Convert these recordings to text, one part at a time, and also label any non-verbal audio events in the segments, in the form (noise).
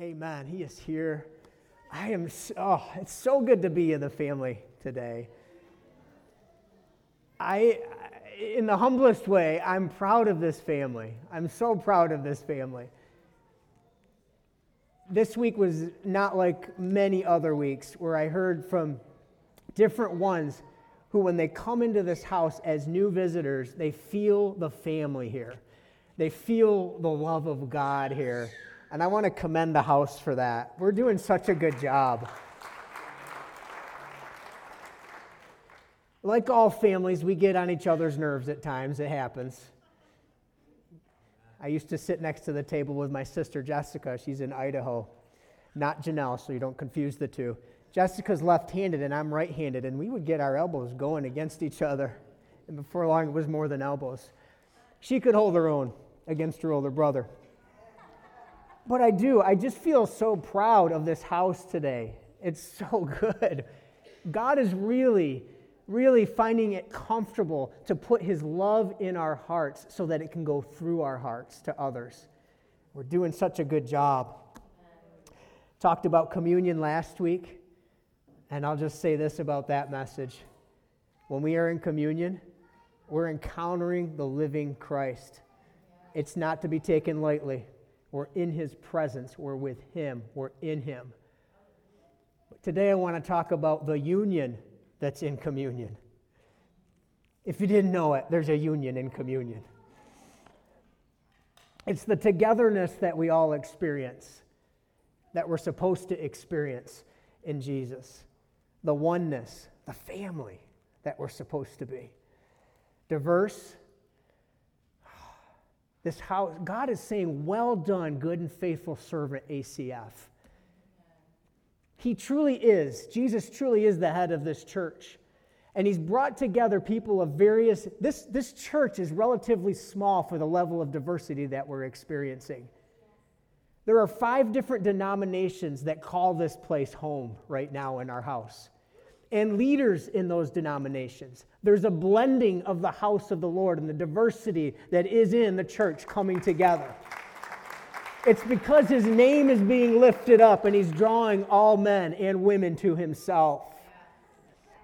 Amen. He is here. I am, so, oh, it's so good to be in the family today. I, in the humblest way, I'm proud of this family. I'm so proud of this family. This week was not like many other weeks where I heard from different ones who, when they come into this house as new visitors, they feel the family here. They feel the love of God here. And I want to commend the house for that. We're doing such a good job. Like all families, we get on each other's nerves at times. It happens. I used to sit next to the table with my sister Jessica. She's in Idaho, not Janelle, so you don't confuse the two. Jessica's left handed and I'm right handed, and we would get our elbows going against each other. And before long, it was more than elbows. She could hold her own against her older brother. But I do. I just feel so proud of this house today. It's (laughs) so good. God is really, really finding it comfortable to put His love in our hearts so that it can go through our hearts to others. We're doing such a good job. Talked about communion last week, and I'll just say this about that message. When we are in communion, we're encountering the living Christ. It's not to be taken lightly. We're in his presence. We're with him. We're in him. But today I want to talk about the union that's in communion. If you didn't know it, there's a union in communion. It's the togetherness that we all experience, that we're supposed to experience in Jesus. The oneness, the family that we're supposed to be. Diverse, this house, God is saying, Well done, good and faithful servant, ACF. He truly is. Jesus truly is the head of this church. And he's brought together people of various. This, this church is relatively small for the level of diversity that we're experiencing. There are five different denominations that call this place home right now in our house and leaders in those denominations. There's a blending of the house of the Lord and the diversity that is in the church coming together. It's because his name is being lifted up and he's drawing all men and women to himself.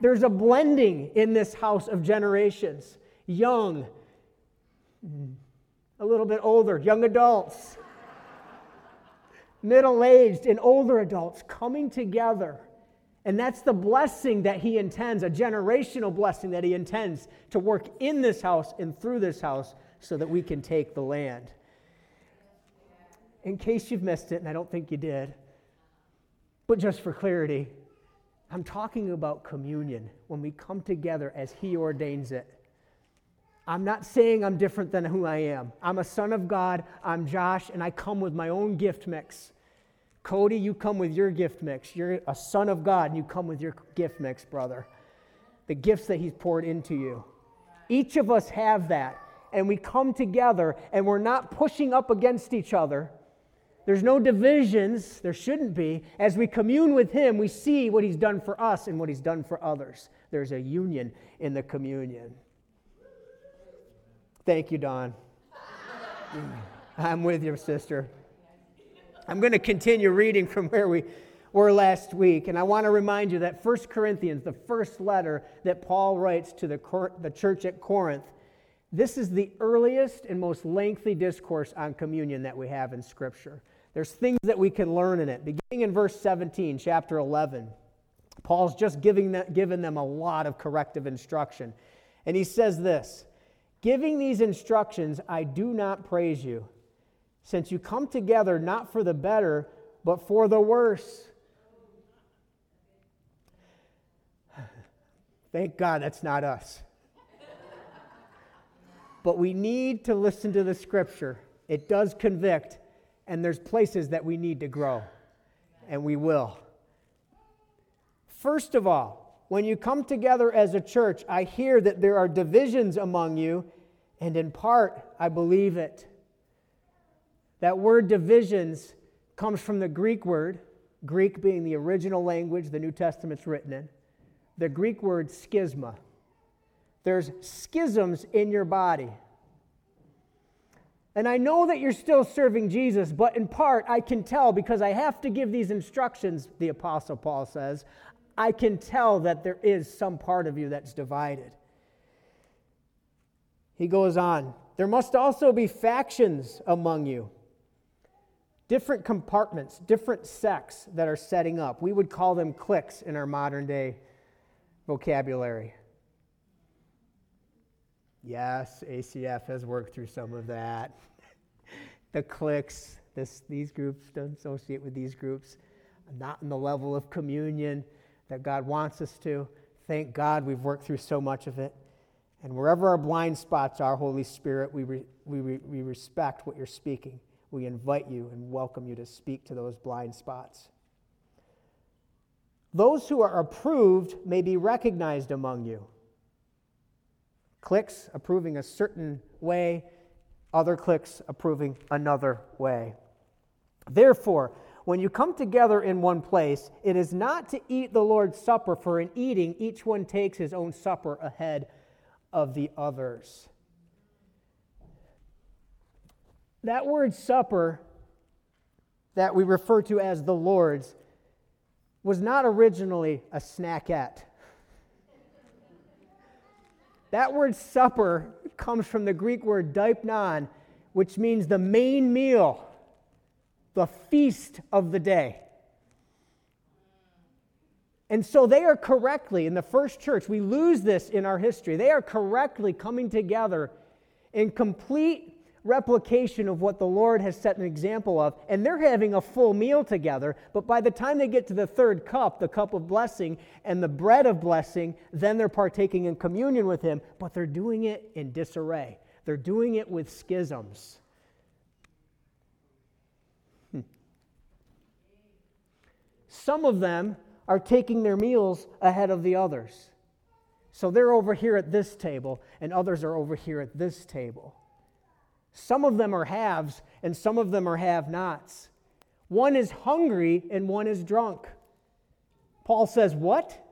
There's a blending in this house of generations young, a little bit older, young adults, middle aged, and older adults coming together and that's the blessing that he intends, a generational blessing that he intends to work in this house and through this house so that we can take the land. In case you've missed it, and I don't think you did, but just for clarity, I'm talking about communion when we come together as he ordains it. I'm not saying I'm different than who I am. I'm a son of God. I'm Josh, and I come with my own gift mix. Cody, you come with your gift mix. You're a son of God, and you come with your gift mix, brother. The gifts that He's poured into you. Each of us have that, and we come together, and we're not pushing up against each other. There's no divisions, there shouldn't be. As we commune with Him, we see what He's done for us and what He's done for others. There's a union in the communion. Thank you, Don. (laughs) I'm with you, sister. I'm going to continue reading (laughs) from where we were last week, and I want to remind you that 1 Corinthians, the first letter that Paul writes to the, the church at Corinth, this is the earliest and most lengthy discourse on communion that we have in Scripture. There's things that we can learn in it. Beginning in verse 17, chapter 11, Paul's just giving them, giving them a lot of corrective instruction. And he says this Giving these instructions, I do not praise you since you come together not for the better, but for the worse. (sighs) Thank God that's not us. but we need to listen to the scripture. It does convict, and there's places that we need to grow, and we will. First of all, when you come together as a church, I hear that there are divisions among you, and in part, I believe it. That word divisions comes from the Greek word, Greek being the original language the New Testament's written in, the Greek word schisma. There's schisms in your body. And I know that you're still serving Jesus, but in part, I can tell because I have to give these instructions, the Apostle Paul says. I can tell that there is some part of you that's divided. He goes on, there must also be factions among you, different compartments, different sects that are setting up. We would call them cliques in our modern day vocabulary. Yes, ACF has worked through some of that. (laughs) the cliques, this, these groups don't associate with these groups. not in the level of communion that God wants us to. Thank God we've worked through so much of it. And wherever our blind spots are, Holy Spirit, we, re, we, re, we respect what you're speaking. We invite you and welcome you to speak to those blind spots. Those who are approved may be recognized among you Cliques approving a certain way, other cliques approving another way. Therefore, when you come together in one place, it is not to eat the Lord's Supper, for in eating, each one takes his own supper ahead of the others. That word supper that we refer to as the Lord's was not originally a snackette. That word supper comes from the Greek word deipnon, which means the main meal, the feast of the day. And so they are correctly, in the first church, we lose this in our history. They are correctly coming together in complete replication of what the Lord has set an example of. And they're having a full meal together. But by the time they get to the third cup, the cup of blessing and the bread of blessing, then they're partaking in communion with Him. But they're doing it in disarray, they're doing it with schisms. Hmm. Some of them are taking their meals ahead of the others. So they're over here at this table, and others are over here at this table. Some of them are haves, and some of them are have nots. One is hungry, and one is drunk. Paul says, What?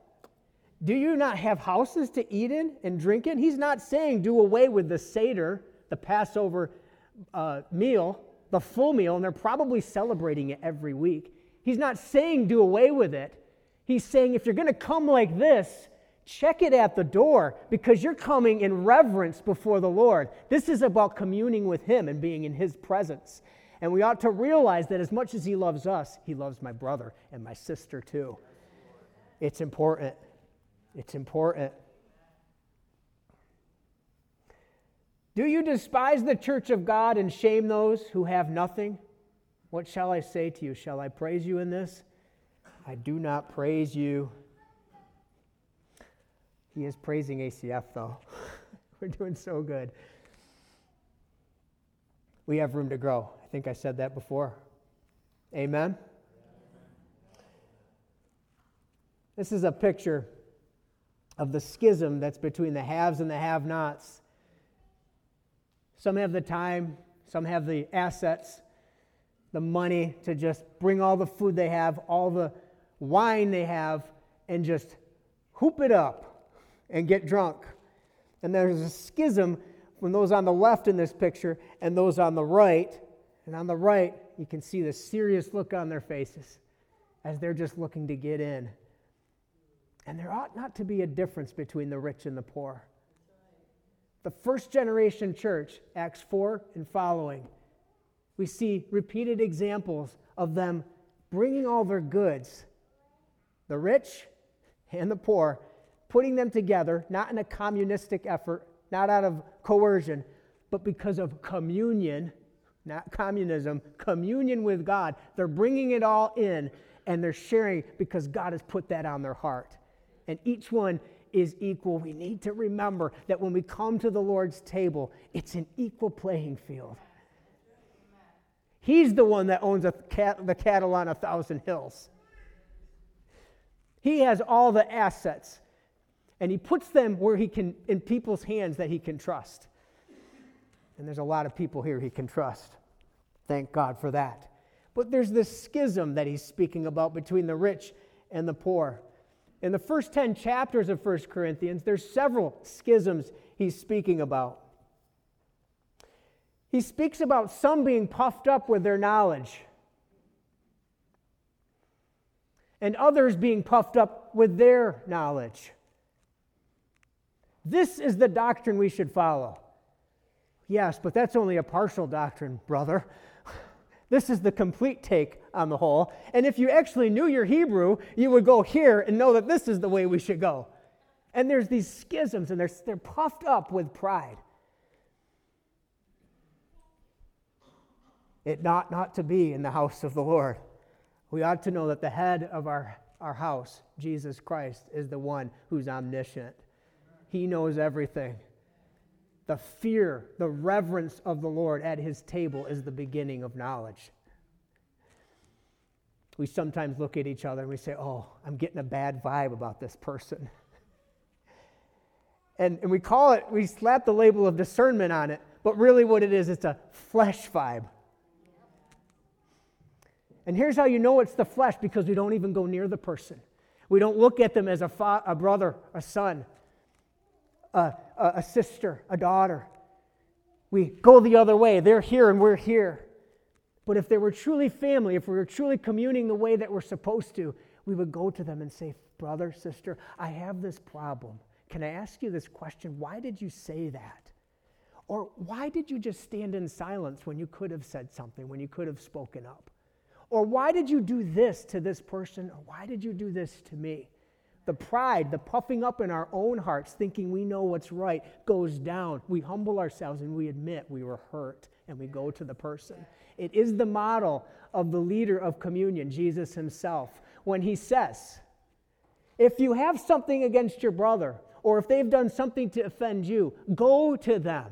Do you not have houses to eat in and drink in? He's not saying do away with the Seder, the Passover uh, meal, the full meal, and they're probably celebrating it every week. He's not saying do away with it. He's saying if you're going to come like this, check it at the door because you're coming in reverence before the Lord. This is about communing with Him and being in His presence. And we ought to realize that as much as He loves us, He loves my brother and my sister too. It's important. It's important. Do you despise the church of God and shame those who have nothing? What shall I say to you? Shall I praise you in this? I do not praise you he is praising ACF, though. (laughs) We're doing so good. We have room to grow. I think I said that before. Amen? This is a picture of the schism that's between the haves and the have nots. Some have the time, some have the assets, the money to just bring all the food they have, all the wine they have, and just hoop it up and get drunk. And there's a schism from those on the left in this picture and those on the right. And on the right, you can see the serious look on their faces as they're just looking to get in. And there ought not to be a difference between the rich and the poor. The first generation church, Acts 4 and following, we see repeated examples of them bringing all their goods, the rich and the poor, putting them together, not in a communistic effort, not out of coercion, but because of communion, not communism, communion with God. They're bringing it all in and they're sharing because God has put that on their heart. And each one is equal. We need to remember that when we come to the Lord's table, it's an equal playing field. He's the one that owns cat, the cattle on a thousand hills. He has all the assets and he puts them where he can in people's hands that he can trust. And there's a lot of people here he can trust. Thank God for that. But there's this schism that he's speaking about between the rich and the poor. In the first 10 chapters of 1 Corinthians, there's several schisms he's speaking about. He speaks about some being puffed up with their knowledge and others being puffed up with their knowledge. This is the doctrine we should follow. Yes, but that's only a partial doctrine, brother. (laughs) This is the complete take on the whole. And if you actually knew your Hebrew, you would go here and know that this is the way we should go. And there's these schisms, and they're, they're puffed up with pride. It not not to be in the house of the Lord. We ought to know that the head of our, our house, Jesus Christ, is the one who's omniscient. He knows everything. The fear, the reverence of the Lord at his table is the beginning of knowledge. We sometimes look at each other and we say, Oh, I'm getting a bad vibe about this person. (laughs) And, and we call it, we slap the label of discernment on it, but really what it is, it's a flesh vibe. And here's how you know it's the flesh because we don't even go near the person. We don't look at them as a, fa- a brother, a son, a, a, sister, a daughter. We go the other way. They're here and we're here. But if they were truly family, if we were truly communing the way that we're supposed to, we would go to them and say, Brother, sister, I have this problem. Can I ask you this question? Why did you say that? Or why did you just stand in silence when you could have said something, when you could have spoken up? Or why did you do this to this person? Or why did you do this to me? The pride, the puffing up in our own hearts, thinking we know what's right, goes down. We humble ourselves and we admit we were hurt and we go to the person. It is the model of the leader of communion, Jesus himself, when he says, If you have something against your brother, or if they've done something to offend you, go to them.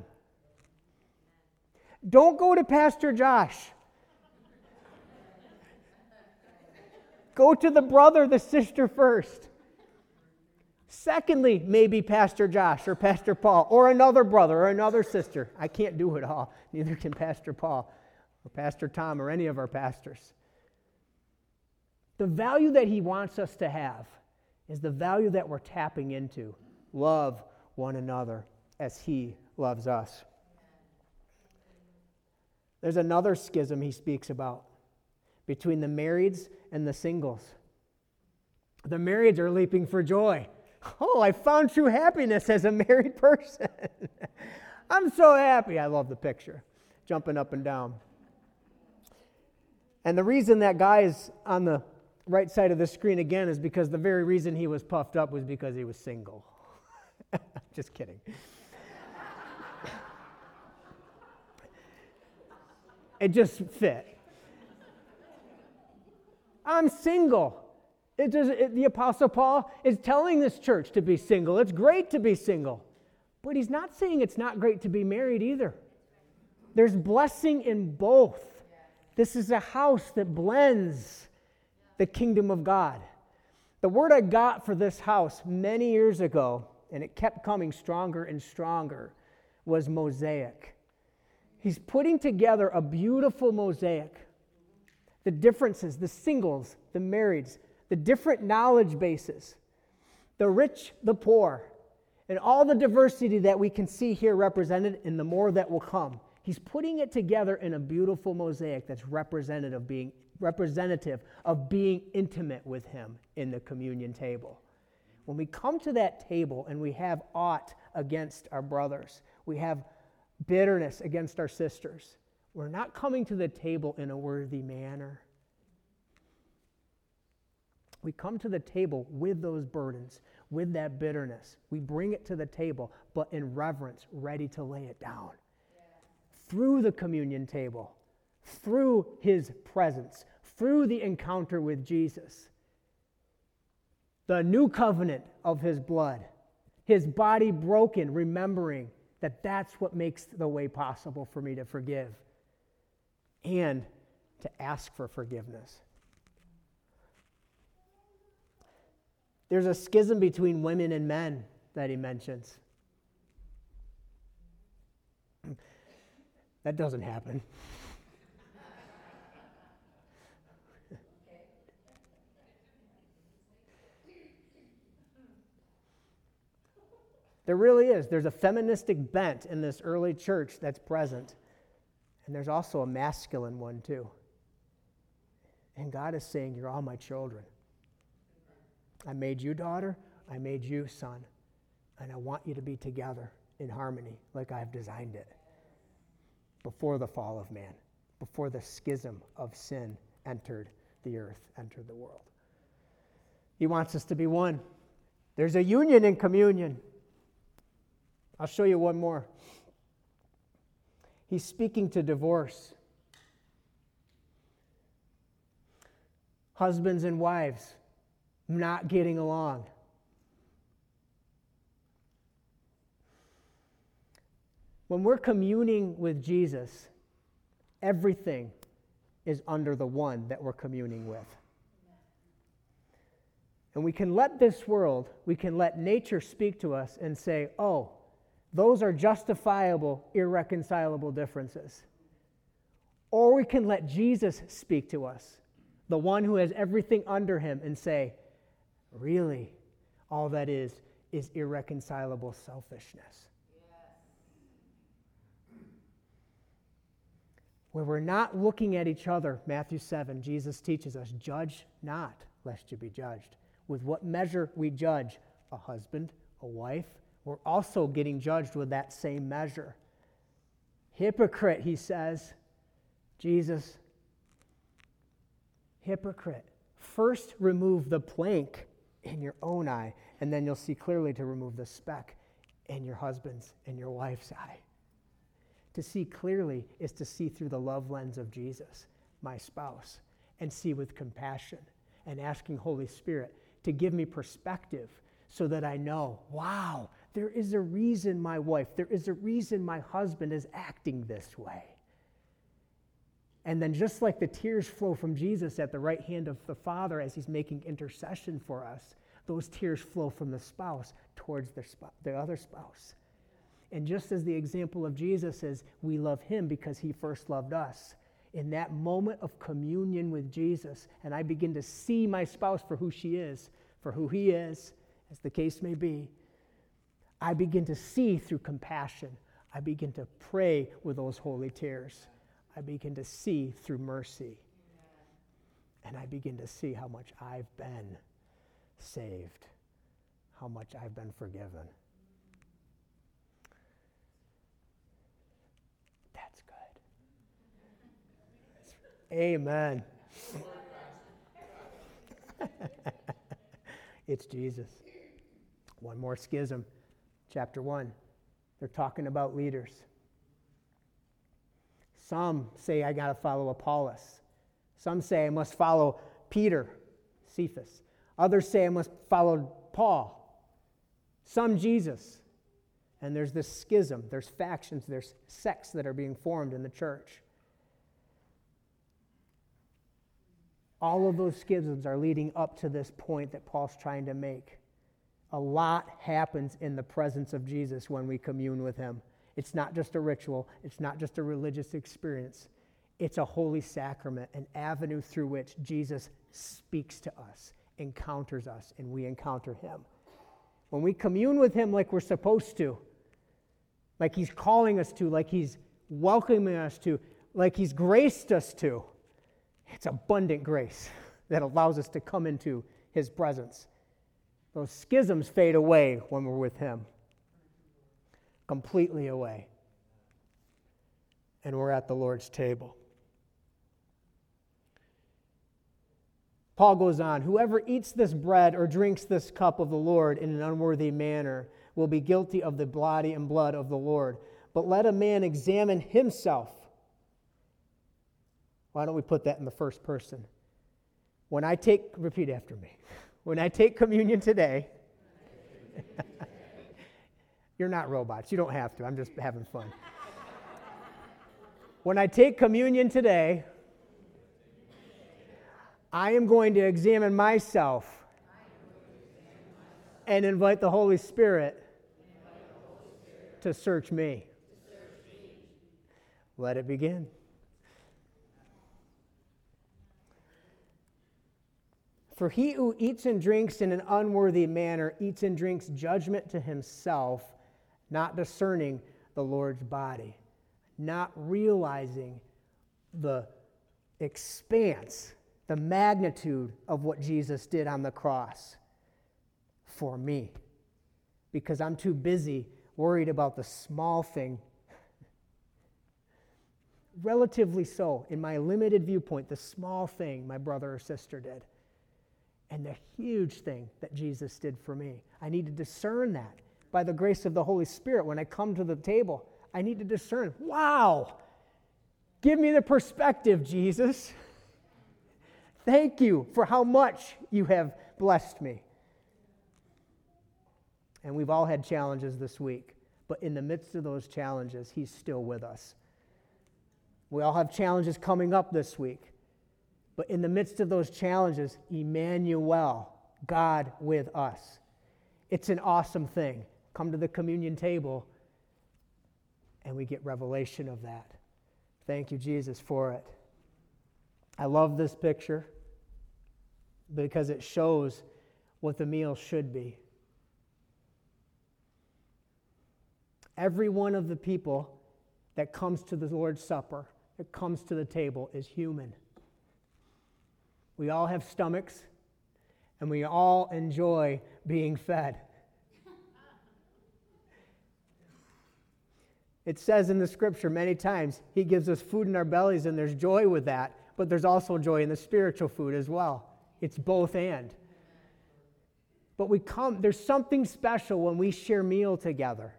Don't go to Pastor Josh. Go to the brother, the sister first. Secondly, maybe Pastor Josh or Pastor Paul or another brother or another sister. I can't do it all. (laughs) Neither can Pastor Paul or Pastor Tom or any of our pastors. The value that he wants us to have is the value that we're tapping into. Love one another as he loves us. There's another schism he speaks about between the marrieds and the singles. The marrieds are leaping for joy. Oh, I found true happiness as a married (laughs) person. I'm so happy. I love the picture, jumping up and down. And the reason that guy is on the right side of the screen again is because the very reason he was puffed up was because he was single. (laughs) Just kidding. it just fit. I'm single. It the Apostle Paul is telling this church to be single. It's great to be single. But he's not saying it's not great to be married either. There's blessing in both. This is a house that blends the kingdom of God. The word I got for this house many years ago, and it kept coming stronger and stronger, was mosaic. He's putting together a beautiful mosaic. The differences, the singles, the marrieds, the different knowledge bases, the rich, the poor, and all the diversity that we can see here represented, and the more that will come. He's putting it together in a beautiful mosaic that's representative of being representative of being intimate with him in the communion table. When we come to that table and we have aught against our brothers, we have bitterness against our sisters, we're not coming to the table in a worthy manner. We come to the table with those burdens, with that bitterness. We bring it to the table, but in reverence, ready to lay it down. Yeah. Through the communion table, through his presence, through the encounter with Jesus, the new covenant of his blood, his body broken, remembering that that's what makes the way possible for me to forgive and to ask for forgiveness. There's a schism between women and men that he mentions. (clears throat) That doesn't happen. There really is. There's a feministic bent in this early church that's present. And there's also a masculine one, too. And God is saying, You're all my children. I made you daughter, I made you son, and I want you to be together in harmony like I've designed it before the fall of man, before the schism of sin entered the earth, entered the world. He wants us to be one. There's a union in communion. I'll show you one more. He's speaking to divorce. Husbands and wives not getting along. When we're communing with Jesus, everything is under the one that we're communing with. And we can let this world, we can let nature speak to us and say, oh, those are justifiable, irreconcilable differences. Or we can let Jesus speak to us, the one who has everything under him, and say, really, all that is, is irreconcilable selfishness. Where we're not looking at each other, Matthew 7, Jesus teaches us, judge not, lest you be judged. With what measure we judge a husband, a wife, we're also getting judged with that same measure. Hypocrite, he says. Jesus, hypocrite. First, remove the plank in your own eye, and then you'll see clearly to remove the speck in your husband's and your wife's eye. To see clearly is to see through the love lens of Jesus, my spouse, and see with compassion and asking Holy Spirit to give me perspective so that I know, wow, there is a reason my wife, there is a reason my husband is acting this way. And then, just like the tears flow from Jesus at the right hand of the Father as he's making intercession for us, those tears flow from the spouse towards their sp- the other spouse. And just as the example of Jesus is, we love him because he first loved us. In that moment of communion with Jesus, and I begin to see my spouse for who she is, for who he is, as the case may be, I begin to see through compassion. I begin to pray with those holy tears. I begin to see through mercy. And I begin to see how much I've been saved, how much I've been forgiven. That's good. Amen. (laughs) it's Jesus. One more schism, chapter 1. They're talking about leaders. Some say I got to follow Apollos. Some say I must follow Peter, Cephas. Others say I must follow Paul. Some Jesus. And there's this schism, there's factions, there's sects that are being formed in the church. All of those schisms are leading up to this point that Paul's trying to make. A lot happens in the presence of Jesus when we commune with him. It's not just a ritual, it's not just a religious experience. It's a holy sacrament, an avenue through which Jesus speaks to us, encounters us, and we encounter him. When we commune with him like we're supposed to, like he's calling us to, like he's welcoming us to, like he's graced us to, it's abundant grace (laughs) that allows us to come into his presence. Those schisms fade away when we're with him, completely away. And we're at the Lord's table. Paul goes on Whoever eats this bread or drinks this cup of the Lord in an unworthy manner will be guilty of the body and blood of the Lord. But let a man examine himself. Why don't we put that in the first person? When I take, repeat after me. (laughs) When I take communion today, (laughs) you're not robots. You don't have to. I'm just having fun. when I take communion today, I am going to examine myself and invite the Holy Spirit to search me. Let it begin. For he who eats and drinks in an unworthy manner eats and drinks judgment to himself, not discerning the Lord's body. not realizing the expanse, the magnitude of what Jesus did on the cross for me. Because I'm too busy worried about the small thing. (laughs) Relatively so, in my limited viewpoint, the small thing my brother or sister did and the huge thing that Jesus did for me. I need to discern that by the grace of the Holy Spirit when I come to the table. I need to discern, wow, give me the perspective, Jesus. (laughs) Thank you for how much you have blessed me. And we've all had challenges this week, but in the midst of those challenges, He's still with us. We all have challenges coming up this week. But in the midst of those challenges, Emmanuel, God with us. It's an awesome thing. Come to the communion table and we get revelation of that. Thank you, Jesus, for it. I love this picture because it shows what the meal should be. Every one of the people that comes to the Lord's Supper, that comes to the table, is human. We all have stomachs, and we all enjoy being fed. It says in the scripture many times, He gives us food in our bellies, and there's joy with that, but there's also joy in the spiritual food as well. It's both and. But we come, there's something special when we share meal together,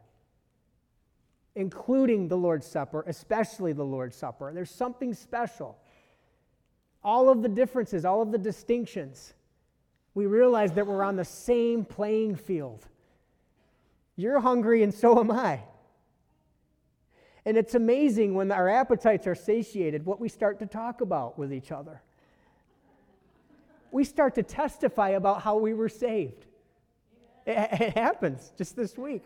including the Lord's Supper, especially the Lord's Supper. There's something special all of the differences, all of the distinctions, we realize that we're on the same playing field. You're hungry, and so am I. And it's amazing when our appetites are satiated what we start to talk about with each other. We start to testify about how we were saved. It, it happens just this week.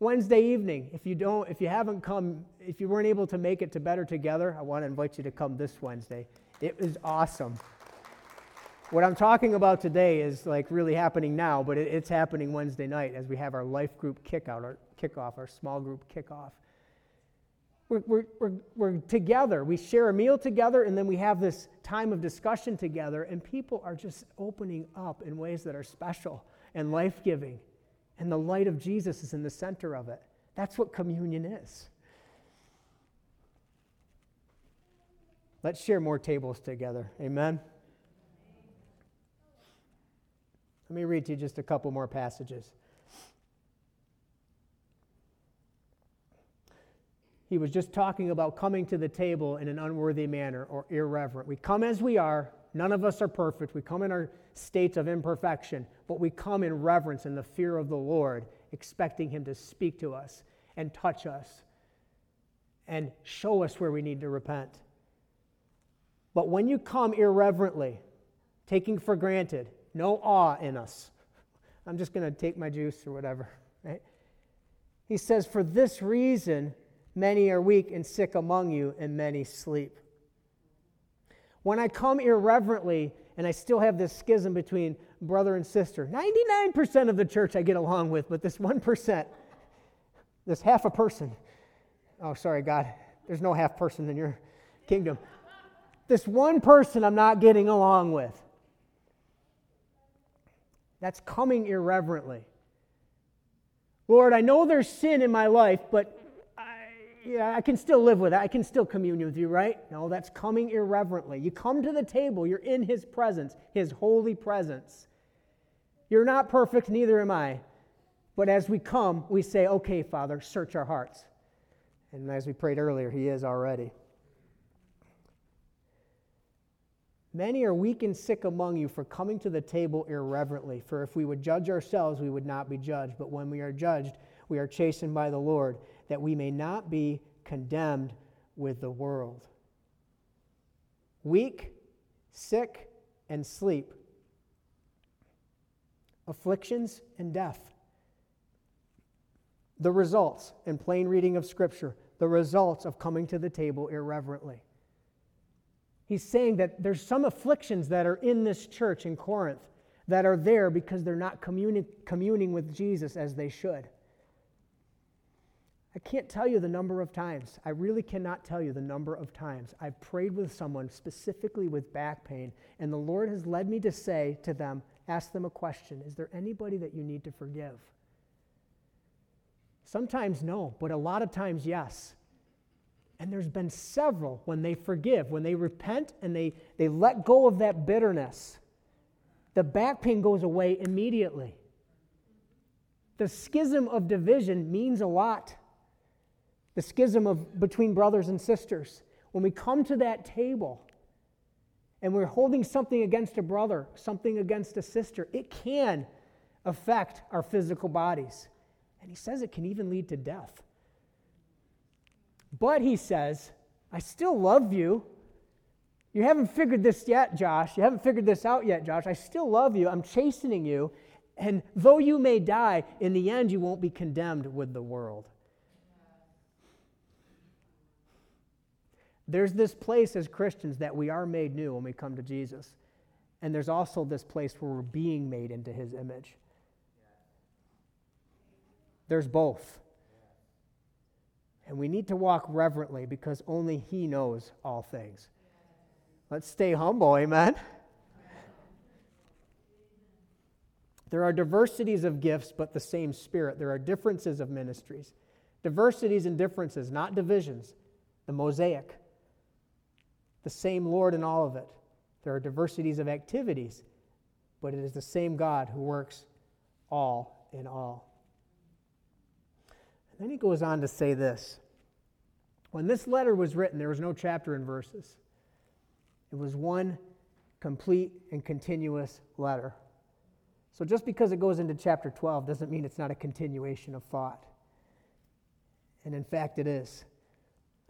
Wednesday evening, if you don't, if you haven't come, if you weren't able to make it to Better Together, I want to invite you to come this Wednesday. It was awesome. What I'm talking about today is like really happening now, but it, it's happening Wednesday night as we have our life group kickout, our kickoff, our small group kickoff. We're, we're, we're, we're together. We share a meal together, and then we have this time of discussion together, and people are just opening up in ways that are special and life giving and the light of Jesus is in the center of it. That's what communion is. Let's share more tables together. Amen. Let me read to you just a couple more passages. He was just talking about coming to the table in an unworthy manner or irreverent. We come as we are. None of us are perfect. We come in our states of imperfection, but we come in reverence and the fear of the Lord, expecting Him to speak to us and touch us and show us where we need to repent. But when you come irreverently, taking for granted, no awe in us, (laughs) I'm just going to take my juice or whatever, (laughs) right? He says, For this reason, many are weak and sick among you, and many sleep. When I come irreverently, and I still have this schism between brother and sister. 99% of the church I get along with, but this 1%, this half a person. Oh, sorry, God. There's no half person in your kingdom. This one person I'm not getting along with. That's coming irreverently. Lord, I know there's sin in my life, but yeah, I can still live with it. I can still commune with you, right? No, that's coming irreverently. You come to the table, you're in his presence, his holy presence. You're not perfect, neither am I. But as we come, we say, okay, Father, search our hearts. And as we prayed earlier, he is already. Many are weak and sick among you for coming to the table irreverently. For if we would judge ourselves, we would not be judged. But when we are judged, we are chastened by the Lord that we may not be condemned with the world. Weak, sick, and sleep, afflictions and death. The results, in plain reading of Scripture, the results of coming to the table irreverently. He's saying that there's some afflictions that are in this church in Corinth that are there because they're not communi- communing with Jesus as they should. I can't tell you the number of times, I really cannot tell you the number of times I've prayed with someone specifically with back pain, and the Lord has led me to say to them, ask them a question Is there anybody that you need to forgive? Sometimes no, but a lot of times yes. And there's been several when they forgive, when they repent and they, they let go of that bitterness, the back pain goes away immediately. The schism of division means a lot. The schism of between brothers and sisters. When we come to that table and we're holding something against a brother, something against a sister, it can affect our physical bodies. And he says it can even lead to death. But he says, I still love you. You haven't figured this yet, Josh. You haven't figured this out yet, Josh. I still love you. I'm chastening you. And though you may die, in the end, you won't be condemned with the world. There's this place as Christians that we are made new when we come to Jesus. And there's also this place where we're being made into his image. There's both. And we need to walk reverently because only he knows all things. Let's stay humble, amen? There are diversities of gifts, but the same Spirit. There are differences of ministries. Diversities and differences, not divisions. The mosaic. The same Lord in all of it. There are diversities of activities, but it is the same God who works all in all. And then he goes on to say this When this letter was written, there was no chapter and verses, it was one complete and continuous letter. So just because it goes into chapter 12 doesn't mean it's not a continuation of thought. And in fact, it is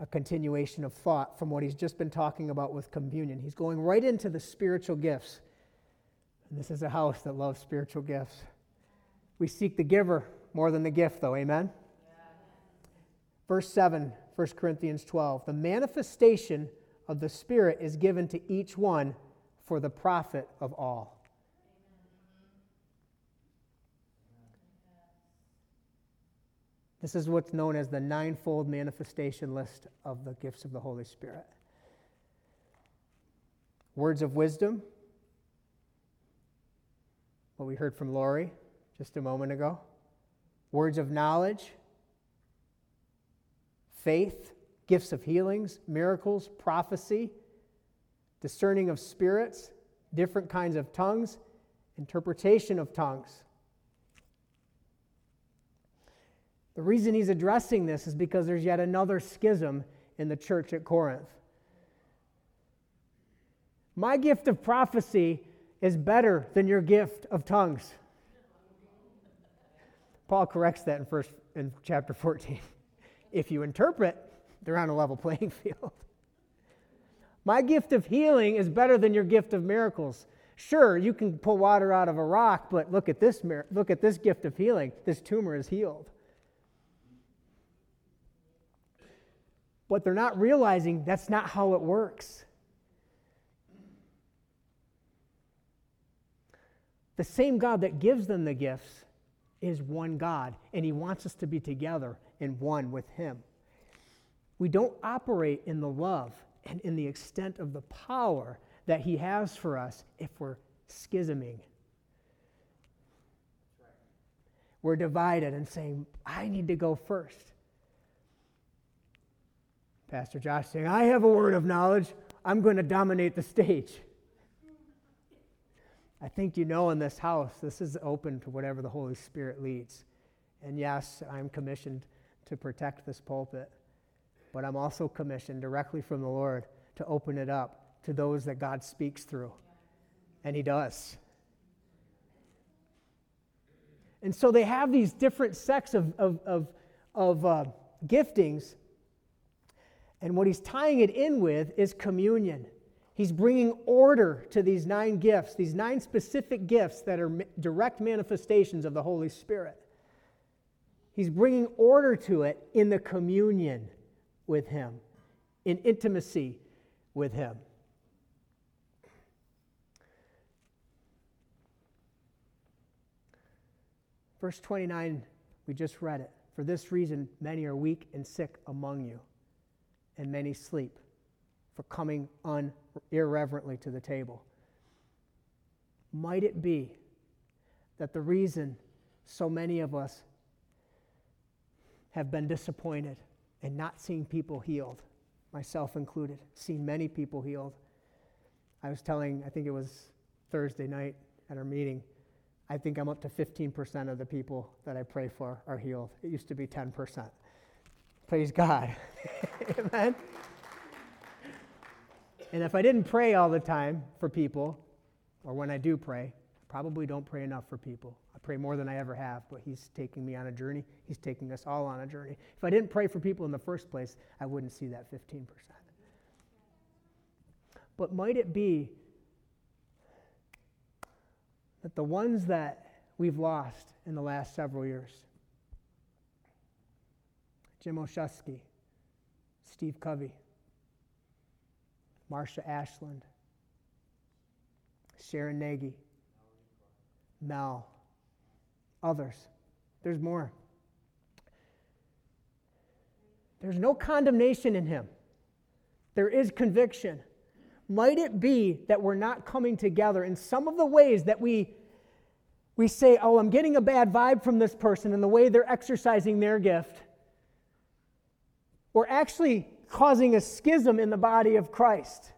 a continuation of thought from what he's just been talking about with communion. He's going right into the spiritual gifts. And this is a house that loves spiritual gifts. We seek the giver more than the gift, though. Amen? Verse 7, 1 Corinthians 12. The manifestation of the Spirit is given to each one for the profit of all. This is what's known as the ninefold manifestation list of the gifts of the Holy Spirit. Words of wisdom, what we heard from Lori just a moment ago. Words of knowledge, faith, gifts of healings, miracles, prophecy, discerning of spirits, different kinds of tongues, interpretation of tongues. The reason he's addressing this is because there's yet another schism in the church at Corinth. My gift of prophecy is better than your gift of tongues. Paul corrects that in first in chapter 14. (laughs) If you interpret, they're on a level playing (laughs) field. My gift of healing is better than your gift of miracles. Sure, you can pull water out of a rock, but look at this look at this gift of healing. This tumor is healed. But they're not realizing that's not how it works. The same God that gives them the gifts is one God, and He wants us to be together in one with Him. We don't operate in the love and in the extent of the power that He has for us if we're schisming. We're divided and saying, I need to go first. Pastor Josh saying, I have a word of knowledge. I'm going to dominate the stage. I think you know in this house, this is open to whatever the Holy Spirit leads. And yes, I'm commissioned to protect this pulpit, but I'm also commissioned directly from the Lord to open it up to those that God speaks through. And He does. And so they have these different sects of, of, of, of uh, giftings and what he's tying it in with is communion. He's bringing order to these nine gifts, these nine specific gifts that are direct manifestations of the Holy Spirit. He's bringing order to it in the communion with Him, in intimacy with Him. Verse 29, we just read it. For this reason, many are weak and sick among you, and many sleep for coming un- irreverently to the table. Might it be that the reason so many of us have been disappointed and not seeing people healed, myself included, seen many people healed. I was telling, I think it was Thursday night at our meeting, I think I'm up to 15% of the people that I pray for are healed. It used to be 10%. Praise God. (laughs) Amen. And if I didn't pray all the time for people, or when I do pray, I probably don't pray enough for people. I pray more than I ever have, but He's taking me on a journey. He's taking us all on a journey. If I didn't pray for people in the first place, I wouldn't see that 15%. But might it be that the ones that we've lost in the last several years, Jim Oshusky, Steve Covey, Marsha Ashland, Sharon Nagy, Mel, others. There's more. There's no condemnation in him, there is conviction. Might it be that we're not coming together in some of the ways that we, we say, oh, I'm getting a bad vibe from this person and the way they're exercising their gift? We're actually causing a schism in the body of Christ.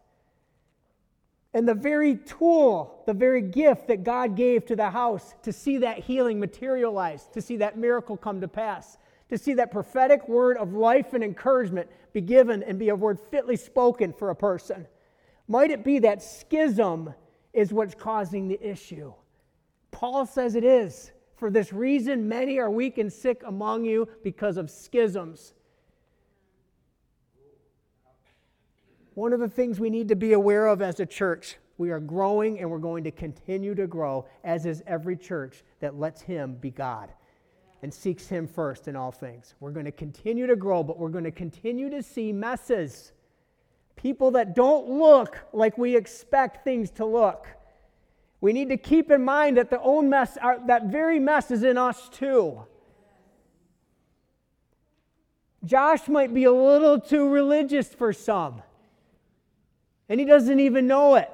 And the very tool, the very gift that God gave to the house to see that healing materialize, to see that miracle come to pass, to see that prophetic word of life and encouragement be given and be a word fitly spoken for a person. Might it be that schism is what's causing the issue? Paul says it is. For this reason, many are weak and sick among you because of schisms. One of the things we need to be aware of as a church, we are growing and we're going to continue to grow, as is every church that lets Him be God and seeks Him first in all things. We're going to continue to grow, but we're going to continue to see messes. People that don't look like we expect things to look. We need to keep in mind that the own mess, our, that very mess is in us too. Josh might be a little too religious for some and he doesn't even know it.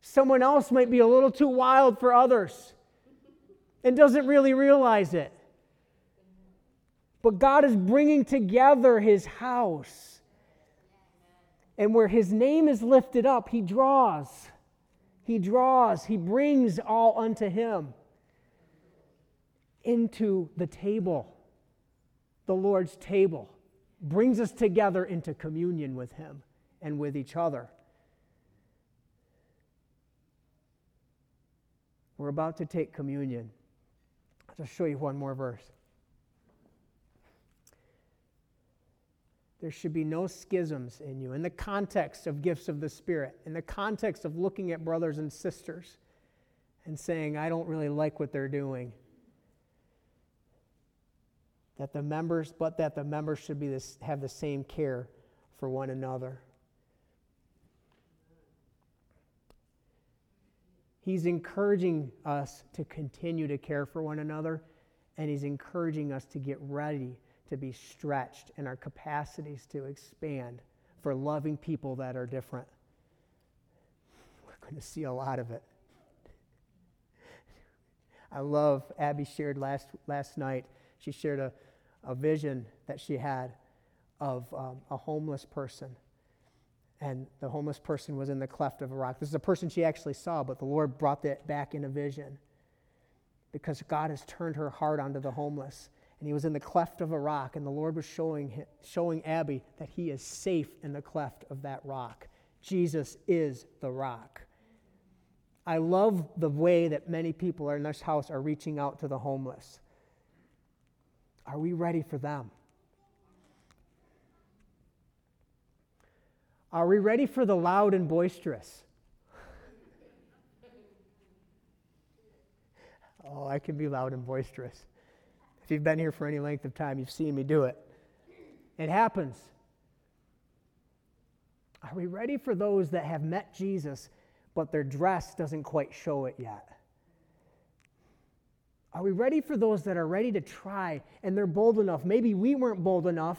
Someone else might be a little too wild for others and doesn't really realize it. But God is bringing together his house. And where his name is lifted up, he draws. He draws. He brings all unto him into the table, the Lord's table, brings us together into communion with him and with each other. We're about to take communion. I'll just show you one more verse. There should be no schisms in you. In the context of gifts of the Spirit, in the context of looking at brothers and sisters and saying, I don't really like what they're doing. That the members, but that the members should be this, have the same care for one another. He's encouraging us to continue to care for one another, and He's encouraging us to get ready to be stretched in our capacities to expand for loving people that are different. We're going to see a lot of it. I love, Abby shared last, last night, she shared a, a vision that she had of um, a homeless person and the homeless person was in the cleft of a rock. This is a person she actually saw, but the Lord brought that back in a vision because God has turned her heart onto the homeless. And he was in the cleft of a rock, and the Lord was showing, showing Abby that he is safe in the cleft of that rock. Jesus is the rock. I love the way that many people in this house are reaching out to the homeless. Are we ready for them? Are we ready for the loud and boisterous? oh, I can be loud and boisterous. If you've been here for any length of time, you've seen me do it. It happens. Are we ready for those that have met Jesus, but their dress doesn't quite show it yet? Are we ready for those that are ready to try and they're bold enough? Maybe we weren't bold enough.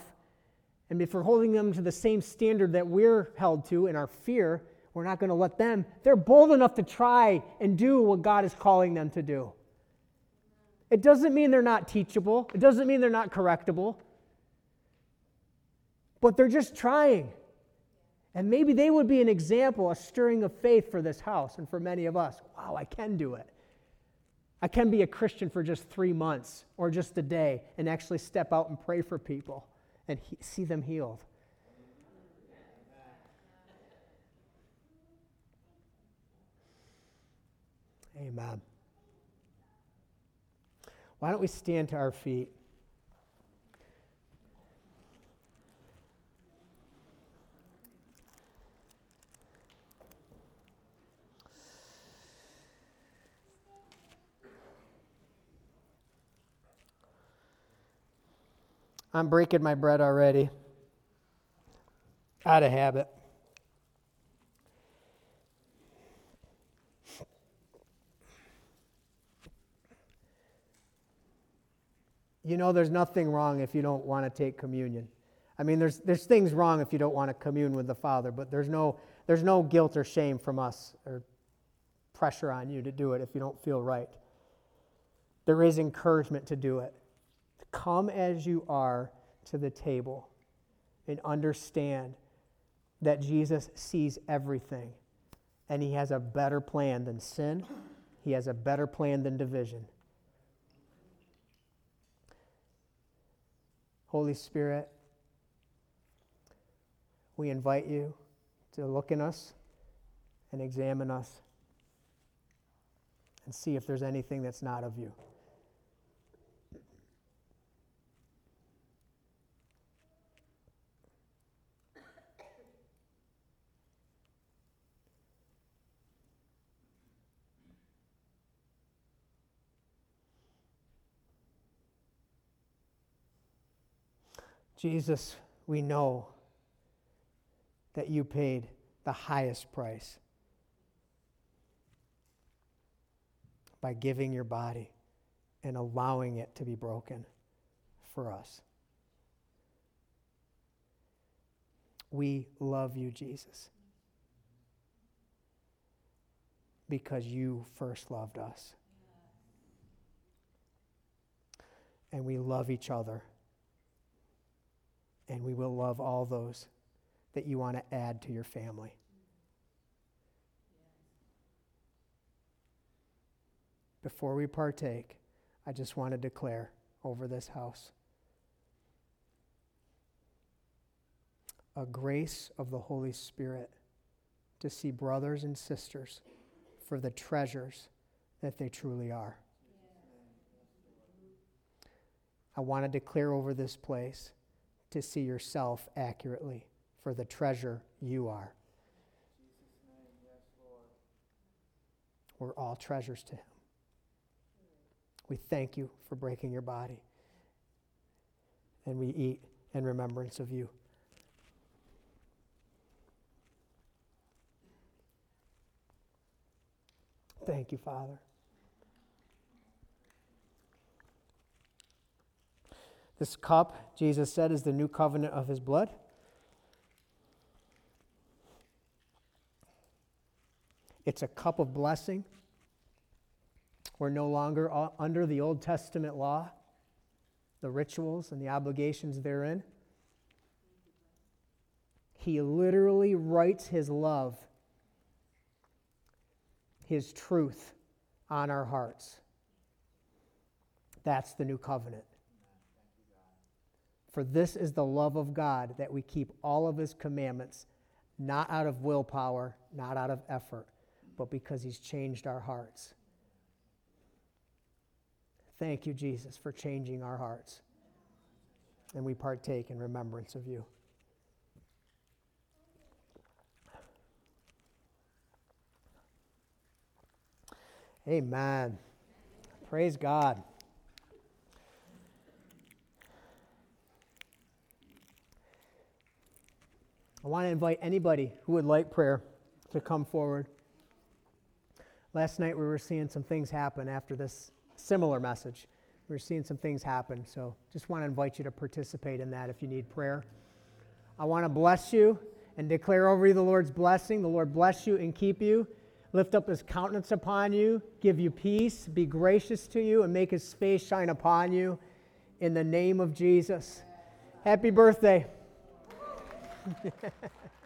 And if we're holding them to the same standard that we're held to in our fear, we're not going to let them. They're bold enough to try and do what God is calling them to do. It doesn't mean they're not teachable, it doesn't mean they're not correctable, but they're just trying. And maybe they would be an example, a stirring of faith for this house and for many of us. Wow, I can do it. I can be a Christian for just three months or just a day and actually step out and pray for people and he- see them healed. Amen. Why don't we stand to our feet? I'm breaking my bread already. Out of habit. You know, there's nothing wrong if you don't want to take communion. I mean, there's, there's things wrong if you don't want to commune with the Father, but there's no, there's no guilt or shame from us or pressure on you to do it if you don't feel right. There is encouragement to do it. Come as you are to the table and understand that Jesus sees everything and he has a better plan than sin, he has a better plan than division. Holy Spirit, we invite you to look in us and examine us and see if there's anything that's not of you. Jesus, we know that you paid the highest price by giving your body and allowing it to be broken for us. We love you, Jesus, because you first loved us. And we love each other and we will love all those that you want to add to your family. Before we partake, I just want to declare over this house a grace of the Holy Spirit to see brothers and sisters for the treasures that they truly are. I want to declare over this place to see yourself accurately for the treasure you are. We're all treasures to Him. We thank you for breaking your body. And we eat in remembrance of you. Thank you, Father. This cup, Jesus said, is the new covenant of his blood. It's a cup of blessing. We're no longer under the Old Testament law, the rituals and the obligations therein. He literally writes his love, his truth on our hearts. That's the new covenant. For this is the love of God, that we keep all of his commandments, not out of willpower, not out of effort, but because he's changed our hearts. Thank you, Jesus, for changing our hearts. And we partake in remembrance of you. Amen. Praise God. I want to invite anybody who would like prayer to come forward. Last night we were seeing some things happen after this similar message. We're seeing some things happen, so just want to invite you to participate in that if you need prayer. I want to bless you and declare over you the Lord's blessing. The Lord bless you and keep you, lift up his countenance upon you, give you peace, be gracious to you, and make his face shine upon you in the name of Jesus. Happy birthday. (laughs) 예.